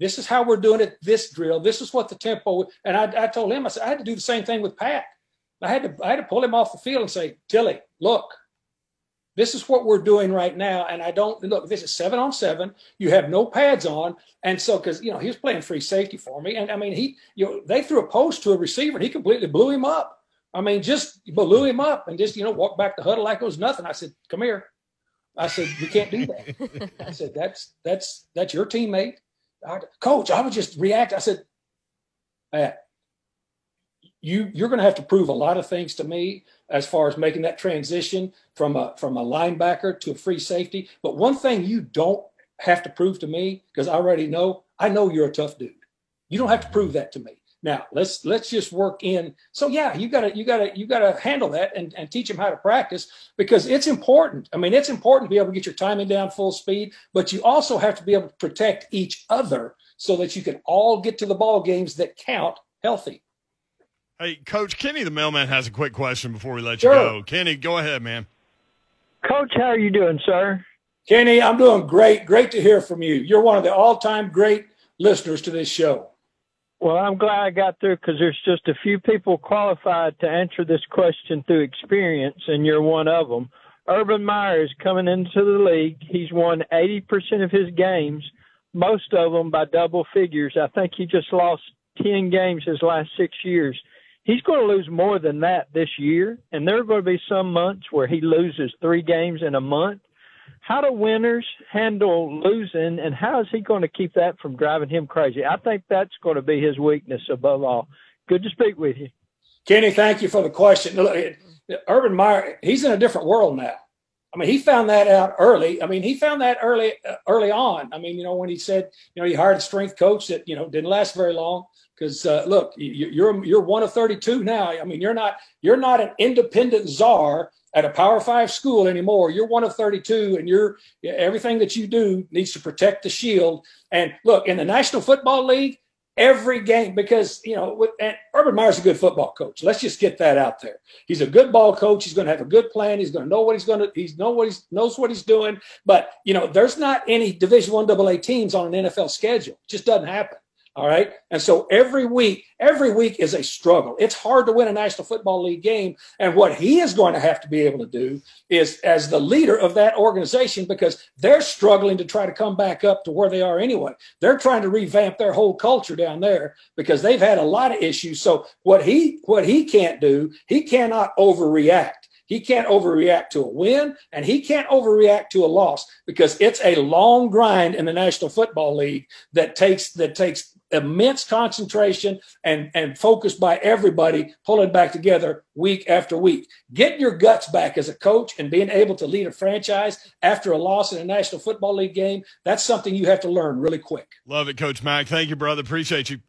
Speaker 6: this is how we're doing it. This drill. This is what the tempo. And I, I told him, I said, I had to do the same thing with Pat. I had to, I had to pull him off the field and say, Tilly, look, this is what we're doing right now. And I don't look, this is seven on seven. You have no pads on. And so, cause you know, he was playing free safety for me. And I mean, he, you know, they threw a post to a receiver and he completely blew him up. I mean, just blew him up and just, you know, walked back the huddle like it was nothing. I said, come here. I said, we can't do that. I said, that's, that's, that's your teammate. Coach, I would just react. I said, Matt, you you're going to have to prove a lot of things to me as far as making that transition from a from a linebacker to a free safety. But one thing you don't have to prove to me because I already know I know you're a tough dude. You don't have to prove that to me. Now let's let's just work in. So yeah, you gotta you gotta you gotta handle that and, and teach them how to practice because it's important. I mean, it's important to be able to get your timing down full speed, but you also have to be able to protect each other so that you can all get to the ball games that count healthy.
Speaker 1: Hey, Coach Kenny, the mailman, has a quick question before we let
Speaker 6: Sure.
Speaker 1: you go. Kenny, go ahead, man.
Speaker 7: Coach, how are you doing, sir?
Speaker 6: Kenny, I'm doing great. Great to hear from you. You're one of the all-time great listeners to this show.
Speaker 7: Well, I'm glad I got through because there's just a few people qualified to answer this question through experience, and you're one of them. Urban Meyer is coming into the league. He's won 80% of his games, most of them by double figures. I think he just lost 10 games his last six years. He's going to lose more than that this year, and there are going to be some months where he loses three games in a month. How do winners handle losing, and how is he going to keep that from driving him crazy? I think that's going to be his weakness above all. Good to speak with you.
Speaker 6: Kenny, thank you for the question. Look, Urban Meyer, he's in a different world now. I mean, he found that out early. I mean, he found that early, uh, early on. I mean, you know, when he said, you know, he hired a strength coach that you know didn't last very long because uh, look, you, you're you're one of 32 now. I mean, you're not you're not an independent czar at a Power Five school anymore. You're one of 32, and you're everything that you do needs to protect the shield. And look, in the National Football League, every game because you know Urban Meyer's a good football coach. Let's just get that out there. He's a good ball coach. He's going to have a good plan. He's going to know what he's going to. He's know what he's knows what he's doing. But you know, there's not any Division One AA teams on an NFL schedule. It just doesn't happen. All right. And so every week, every week is a struggle. It's hard to win a National Football League game. And what he is going to have to be able to do is, as the leader of that organization, because they're struggling to try to come back up to where they are anyway. They're trying to revamp their whole culture down there because they've had a lot of issues. So what he what he can't do, he cannot overreact. He can't overreact to a win and he can't overreact to a loss because it's a long grind in the National Football League that takes that takes immense concentration and and focus by everybody pulling back together week after week. Getting your guts back as a coach and being able to lead a franchise after a loss in a National Football League game, that's something you have to learn really quick.
Speaker 1: Love it, Coach Mack. Thank you, brother. Appreciate you.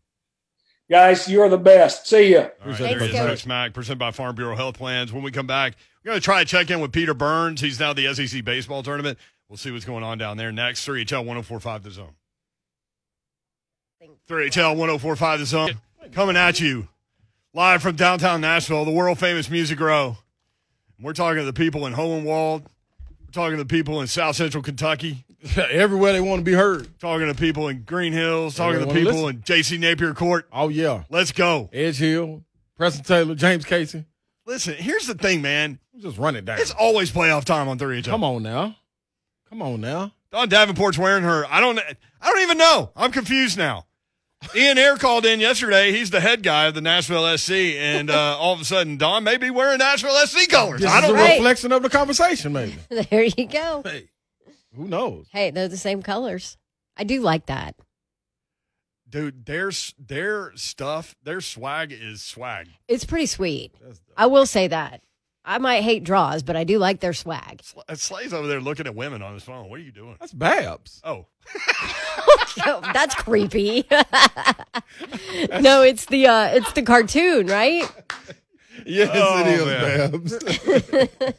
Speaker 6: Guys, you're the best. See ya.
Speaker 1: All right,
Speaker 3: Thanks,
Speaker 1: there he is,
Speaker 3: Coach.
Speaker 1: Coach Mack, presented by Farm Bureau Health Plans. When we come back, we're going to try to check in with Peter Burns. He's now the SEC baseball tournament. We'll see what's going on down there next. 3HL 1045 The Zone. 3HL 1045 The Zone. Coming at you live from downtown Nashville, the world famous Music Row. We're talking to the people in Hohenwald. We're talking to the people in South Central Kentucky.
Speaker 2: Everywhere they want to be heard.
Speaker 1: Talking to people in Green Hills. Talking to the
Speaker 2: Everyone
Speaker 1: people in JC Napier Court.
Speaker 2: Oh yeah,
Speaker 1: Let's go.
Speaker 2: Edge Hill, Preston Taylor, James Cayce.
Speaker 1: Listen, here's the thing, man.
Speaker 2: Just run it down.
Speaker 1: It's always playoff time on 3HL.
Speaker 2: Come on now, come on now.
Speaker 1: Don Davenport's wearing her. I don't. I don't even know. I'm confused now. Ian Ayre called in yesterday. He's the head guy of the Nashville SC, and uh, all of a sudden, Don may be wearing Nashville SC colors.
Speaker 2: This
Speaker 1: I don't know.
Speaker 3: Right.
Speaker 2: reflection of the conversation, maybe.
Speaker 3: There you go.
Speaker 2: Hey, who knows?
Speaker 3: Hey, they're the same colors. I do like that.
Speaker 1: Dude, their their stuff, their swag is swag.
Speaker 3: It's pretty sweet. I will say that. I might hate draws, but I do like their swag.
Speaker 1: Sl- uh, Slay's over there looking at women on his phone. What are you doing?
Speaker 2: That's Babs.
Speaker 1: Oh,
Speaker 3: Oh, that's creepy. no, it's the uh it's the cartoon, right?
Speaker 2: Yes,
Speaker 1: Oh,
Speaker 2: it is, Babs.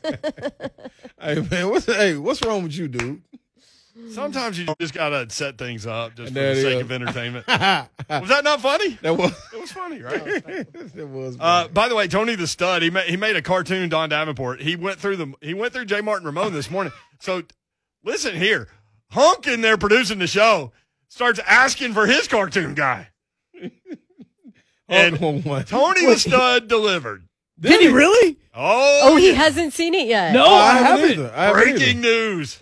Speaker 2: hey man, what's hey, what's wrong with you, dude?
Speaker 1: Sometimes you just gotta set things up just
Speaker 2: And
Speaker 1: for
Speaker 2: there
Speaker 1: the
Speaker 2: it
Speaker 1: sake
Speaker 2: is.
Speaker 1: of entertainment. Was that not funny?
Speaker 2: That was
Speaker 1: It was funny, right?
Speaker 2: that was.
Speaker 1: Uh, by the way, Tony the Stud, he made, he made a cartoon. Don Davenport. He went through the he went through J. Martin Ramon this morning. So listen here, Hunk in there producing the show starts asking for his cartoon guy, and
Speaker 2: Oh, what?
Speaker 1: Tony the Stud delivered.
Speaker 4: Did he really?
Speaker 1: Oh,
Speaker 3: Oh, he hasn't seen it yet.
Speaker 4: No,
Speaker 2: Oh,
Speaker 4: I haven't.
Speaker 2: either. I haven't
Speaker 1: breaking news.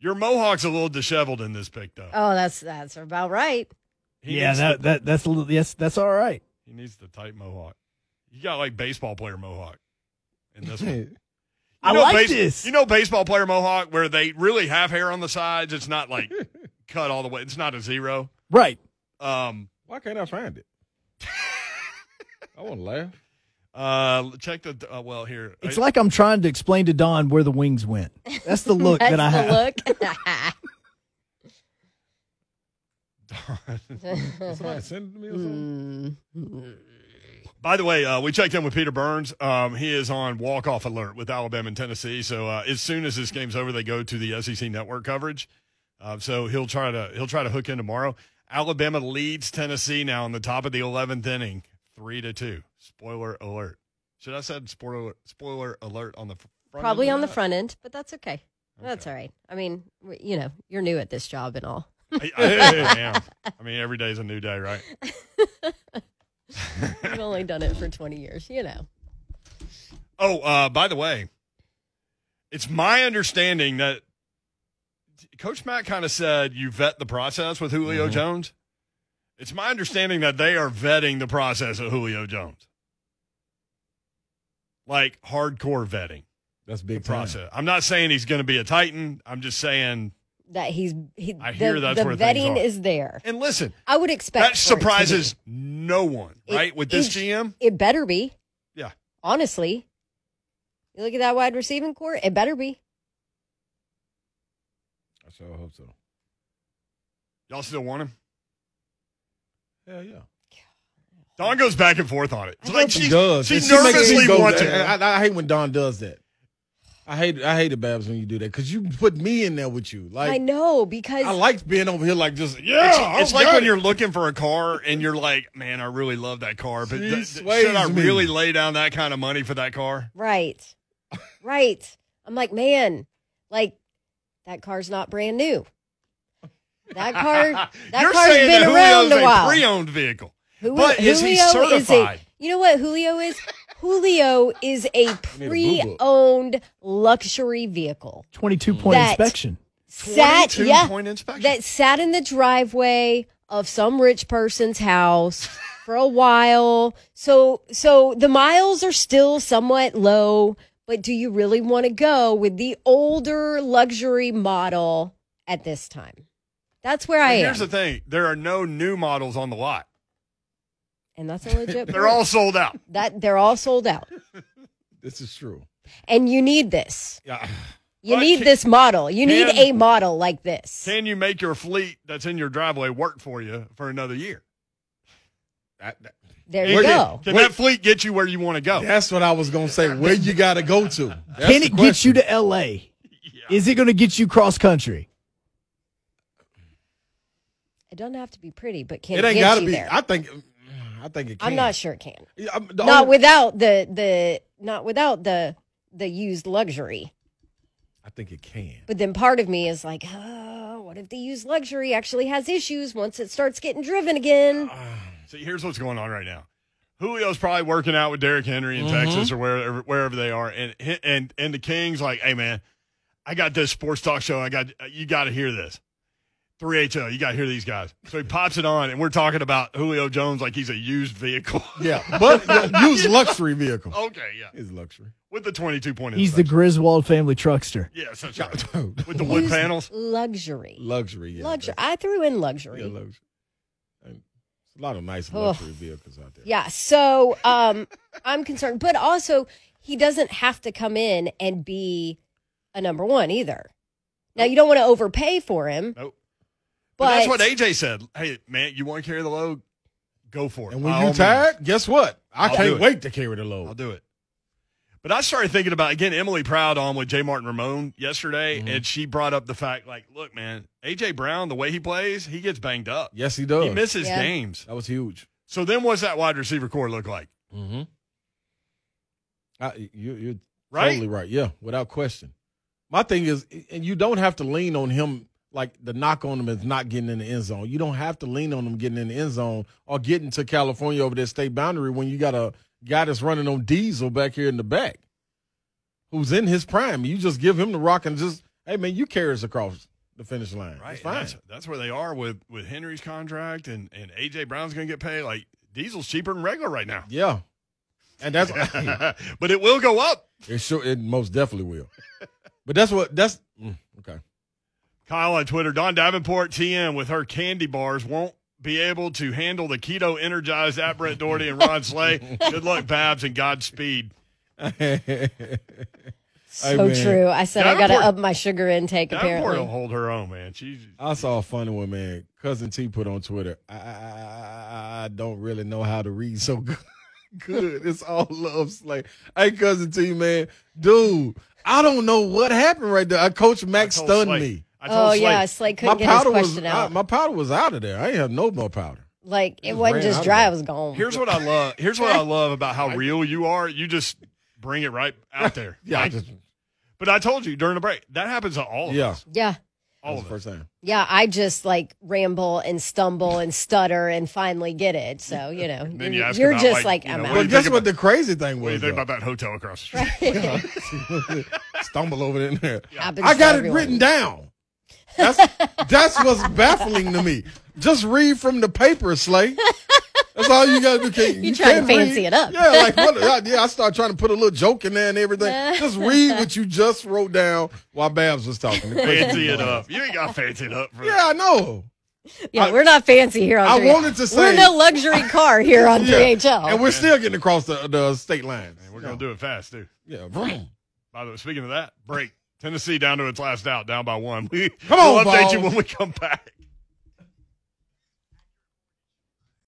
Speaker 1: Your mohawk's a little disheveled in this pic, though.
Speaker 3: Oh, that's that's about right.
Speaker 1: He
Speaker 4: yeah, that,
Speaker 1: the,
Speaker 4: that that's a little. Yes, that's all right.
Speaker 1: he needs the tight mohawk. You got like baseball player mohawk in this one. You
Speaker 4: I
Speaker 1: know
Speaker 4: like
Speaker 1: base-
Speaker 4: this.
Speaker 1: You know, baseball player mohawk where they really have hair on the sides. It's not like cut all the way. It's not a zero.
Speaker 4: Right.
Speaker 1: Um,
Speaker 2: Why can't I find it? I want to laugh.
Speaker 1: Uh, check the. Uh, well, here.
Speaker 4: It's like I'm trying to explain to Don where the wings went. That's the look
Speaker 3: That's
Speaker 4: that I have.
Speaker 3: look.
Speaker 2: Somebody send me or something.
Speaker 3: Mm.
Speaker 1: By the way, uh, we checked in with Peter Burns. Um, he is on walk off alert with Alabama and Tennessee. So uh, as soon as this game's over, they go to the SEC network coverage. Uh, so he'll try to he'll try to hook in tomorrow. Alabama leads Tennessee now in the top of the 11th inning, three to two. Spoiler alert. Should I said spoiler spoiler alert on the front?
Speaker 3: Probably
Speaker 1: end
Speaker 3: on the
Speaker 1: of
Speaker 3: front end, but that's okay. That's all right. I mean, you know, you're new at this job and all.
Speaker 1: that? I, I am. I mean, every day's a new day, right?
Speaker 3: You've only done it for 20 years, you know.
Speaker 1: Oh, uh, by the way, it's my understanding that Coach Matt kind of said you vet the process with Julio
Speaker 2: Mm-hmm.
Speaker 1: Jones. It's my understanding that they are vetting the process of Julio Jones, like hardcore vetting
Speaker 2: That's
Speaker 1: the
Speaker 2: big time.
Speaker 1: process. I'm not saying he's going to be a Titan. I'm just saying.
Speaker 3: That he's, he,
Speaker 1: I
Speaker 3: the,
Speaker 1: hear that's
Speaker 3: the
Speaker 1: where things
Speaker 3: vetting
Speaker 1: are.
Speaker 3: is there.
Speaker 1: And listen,
Speaker 3: I would expect
Speaker 1: that
Speaker 3: for it to be.
Speaker 1: surprises no one,
Speaker 3: It-
Speaker 1: right? with this
Speaker 3: it-
Speaker 1: GM,
Speaker 3: It better be.
Speaker 1: Yeah.
Speaker 3: Honestly, you look at that wide receiving core, it better be.
Speaker 2: I sure hope so.
Speaker 1: y'all still want him.
Speaker 2: Hell yeah.
Speaker 1: Dawn goes back and forth on it. It's like
Speaker 3: hope
Speaker 1: she,
Speaker 2: does.
Speaker 1: she
Speaker 2: And makes
Speaker 1: nervously
Speaker 2: me go-
Speaker 1: wants
Speaker 2: I,
Speaker 1: it.
Speaker 2: I, I hate when Don does that. I hate I hate it, Babs, when you do that because you put me in there with you. Like
Speaker 3: I know because
Speaker 2: I like being over here like just yeah.
Speaker 1: It's, it's like when
Speaker 2: it.
Speaker 1: you're looking for a car and you're like, man, I really love that car, but
Speaker 2: She
Speaker 1: th- th- should I
Speaker 2: me.
Speaker 1: really lay down that kind of money for that car?
Speaker 3: right, right. I'm like, man, like that car's not brand new. That car, that
Speaker 1: you're
Speaker 3: car's
Speaker 1: saying
Speaker 3: been
Speaker 1: that
Speaker 3: around
Speaker 1: Julio's
Speaker 3: a while.
Speaker 1: pre-owned vehicle.
Speaker 3: Who-
Speaker 1: but is he
Speaker 3: Julio is a-
Speaker 1: certified?
Speaker 3: you know what Julio is? Julio is a
Speaker 2: need a boo-boo.
Speaker 3: pre-owned luxury vehicle.
Speaker 4: 22 point
Speaker 3: That-
Speaker 4: inspection.
Speaker 3: Sat,
Speaker 1: 22
Speaker 3: yeah,
Speaker 1: point inspection.
Speaker 3: that sat in the driveway of some rich person's house for a while. So so the miles are still somewhat low, but do you really want to go with the older luxury model at this time? That's where I
Speaker 1: But
Speaker 3: am.
Speaker 1: here's the thing: there are no new models on the lot.
Speaker 3: and that's a legit
Speaker 1: They're all sold out.
Speaker 3: that they're all sold out.
Speaker 2: This is true.
Speaker 3: And you need this.
Speaker 2: Yeah.
Speaker 3: You
Speaker 1: But
Speaker 3: need
Speaker 1: can-
Speaker 3: this model. You need a model like this.
Speaker 1: Can you make your fleet that's in your driveway work for you for another year?
Speaker 2: That- that-
Speaker 3: There
Speaker 1: Can-
Speaker 3: you go.
Speaker 1: Can that fleet get you where you want to go?
Speaker 2: that's what I was gonna say. Where you gotta go to? That's
Speaker 4: Can
Speaker 2: the
Speaker 4: it get you to LA? Is it going to get you cross country?
Speaker 3: It doesn't have to be pretty, but can
Speaker 2: It
Speaker 3: it,
Speaker 2: ain't
Speaker 3: get
Speaker 2: gotta
Speaker 3: you
Speaker 2: be.
Speaker 3: there?
Speaker 2: I think. I think it. Can.
Speaker 3: I'm not sure it can.
Speaker 2: Yeah,
Speaker 3: not
Speaker 2: only-
Speaker 3: without the the not without the the used luxury.
Speaker 2: I think it can.
Speaker 3: But then part of me is like, oh, what if the used luxury actually has issues once it starts getting driven again? Ah.
Speaker 1: See, here's what's going on right now. Julio's probably working out with Derrick Henry in mm-hmm. Texas or wherever wherever they are, and and and the Kings like, hey man, I got this sports talk show. I got you got to hear this. 3HO, you got to hear these guys. So he pops it on, and we're talking about Julio Jones like he's a used vehicle.
Speaker 2: Yeah, but yeah, use luxury vehicle.
Speaker 1: okay, yeah,
Speaker 2: It's luxury.
Speaker 1: with the 22 point.
Speaker 4: He's the Griswold family truckster.
Speaker 1: yes, that's right. with the wood
Speaker 3: Used
Speaker 1: panels.
Speaker 3: Luxury.
Speaker 2: luxury. Yeah,
Speaker 3: luxury. I threw in luxury.
Speaker 2: Yeah, luxury. And a lot of nice
Speaker 3: Oh.
Speaker 2: luxury vehicles out there.
Speaker 3: Yeah, so um, I'm concerned, but also he doesn't have to come in and be a number one either. Now you don't want to overpay for him,
Speaker 1: Nope.
Speaker 3: But,
Speaker 1: But, that's what AJ said. Hey man, you want to carry the load? Go for it.
Speaker 2: And when
Speaker 1: By
Speaker 2: you
Speaker 1: all
Speaker 2: tired, guess what? I
Speaker 1: I'll
Speaker 2: can't wait to carry the
Speaker 1: load. I'll do it. But I started thinking about again Emily Proud on with J. Martin Ramon yesterday,
Speaker 2: Mm-hmm.
Speaker 1: and she brought up the fact like, look, man, AJ Brown, the way he plays, he gets banged up.
Speaker 2: Yes, he does.
Speaker 1: He misses
Speaker 3: Yeah.
Speaker 1: games.
Speaker 2: that was huge.
Speaker 1: So then, what's that wide receiver core look like?
Speaker 2: Mm-hmm. I, you, you're
Speaker 1: Right?
Speaker 2: totally right. Yeah, without question. My thing is, and you don't have to lean on him like the knock on them is not getting in the end zone. You don't have to lean on them getting in the end zone or getting to California over that state boundary when you got a guy that's running on diesel back here in the back who's in his prime. You just give him the rock and just, hey, man, you carry us across the finish line.
Speaker 1: Right.
Speaker 2: It's fine.
Speaker 1: That's, that's where they are with with Henry's contract, and and AJ Brown's going to get paid. Like diesel's cheaper than regular right now.
Speaker 2: Yeah. And that's,
Speaker 1: but it will go up.
Speaker 2: it sure, it most definitely will. But that's what, that's, mm, okay.
Speaker 1: Kyle on Twitter, Don Davenport TM with her candy bars won't be able to handle the keto energized at Brett Doherty and Ron Slay. Good luck, Babs, and Godspeed.
Speaker 3: so
Speaker 2: man.
Speaker 3: true. I said I got to up my sugar intake.
Speaker 1: Davenport will
Speaker 3: Apparently,
Speaker 1: hold her own, man. She's
Speaker 2: I saw a funny one, man. Cousin T put on Twitter. I, I, I, I don't really know how to read so good. good. It's all love. Like, hey, cousin T, man, dude, I don't know what happened right there. Uh, Coach
Speaker 1: Mack's
Speaker 2: stunned
Speaker 1: Slay-
Speaker 2: me.
Speaker 1: I told
Speaker 3: Oh
Speaker 1: Slade,
Speaker 3: yeah, Slade couldn't get his
Speaker 2: powder was
Speaker 3: question
Speaker 2: I,
Speaker 3: out.
Speaker 2: my powder was out of there. I ain't have no more powder.
Speaker 3: like it
Speaker 2: Just
Speaker 3: wasn't
Speaker 2: ran
Speaker 3: just
Speaker 2: out
Speaker 3: dry;
Speaker 2: of
Speaker 3: it was gone.
Speaker 1: Here's what I love. Here's what I love about how real you are. You just bring it right out there.
Speaker 2: Yeah, I
Speaker 1: Like,
Speaker 2: just,
Speaker 1: but I told you during the break that happens to all of
Speaker 2: yeah.
Speaker 1: us.
Speaker 3: yeah,
Speaker 1: All
Speaker 2: That
Speaker 1: of
Speaker 2: was
Speaker 1: us.
Speaker 2: the first time.
Speaker 3: yeah. I just like ramble and stumble and stutter and finally get it. So you know,
Speaker 1: Then you
Speaker 3: you're,
Speaker 1: ask
Speaker 3: you're
Speaker 1: about,
Speaker 3: just
Speaker 1: like,
Speaker 3: like,
Speaker 1: you
Speaker 3: I'm
Speaker 1: know,
Speaker 3: out.
Speaker 2: But
Speaker 1: you
Speaker 2: guess
Speaker 1: think
Speaker 2: what the crazy thing
Speaker 1: What do you
Speaker 2: was?
Speaker 1: think about that hotel across the street?
Speaker 2: Stumble over in there.
Speaker 3: Happens
Speaker 2: I
Speaker 3: to
Speaker 2: got it
Speaker 3: everyone.
Speaker 2: written down. That's that's what's baffling to me. Just read from the paper, Slay. That's all you got to do. Can,
Speaker 3: You trying to
Speaker 2: can't
Speaker 3: fancy
Speaker 2: read.
Speaker 3: it up.
Speaker 2: Yeah, like what, yeah. I start trying to put a little joke in there and everything. Just read what you just wrote down while Babs was talking.
Speaker 1: Fancy it up. You ain't got to fancy it up. For
Speaker 2: Yeah, I know.
Speaker 3: Yeah,
Speaker 2: I-
Speaker 3: we're not fancy here on.
Speaker 2: I
Speaker 3: 3
Speaker 2: wanted to say we're
Speaker 3: no luxury car here on
Speaker 2: Yeah.
Speaker 3: 3HL.
Speaker 2: And we're still getting across the, the state line.
Speaker 1: And we're going to do it fast, too.
Speaker 2: Yeah, vroom.
Speaker 1: By the way, speaking of that, break. Tennessee down to its last out, down by one. We,
Speaker 2: Come on, we'll
Speaker 1: update you when we come back.